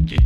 Yeah.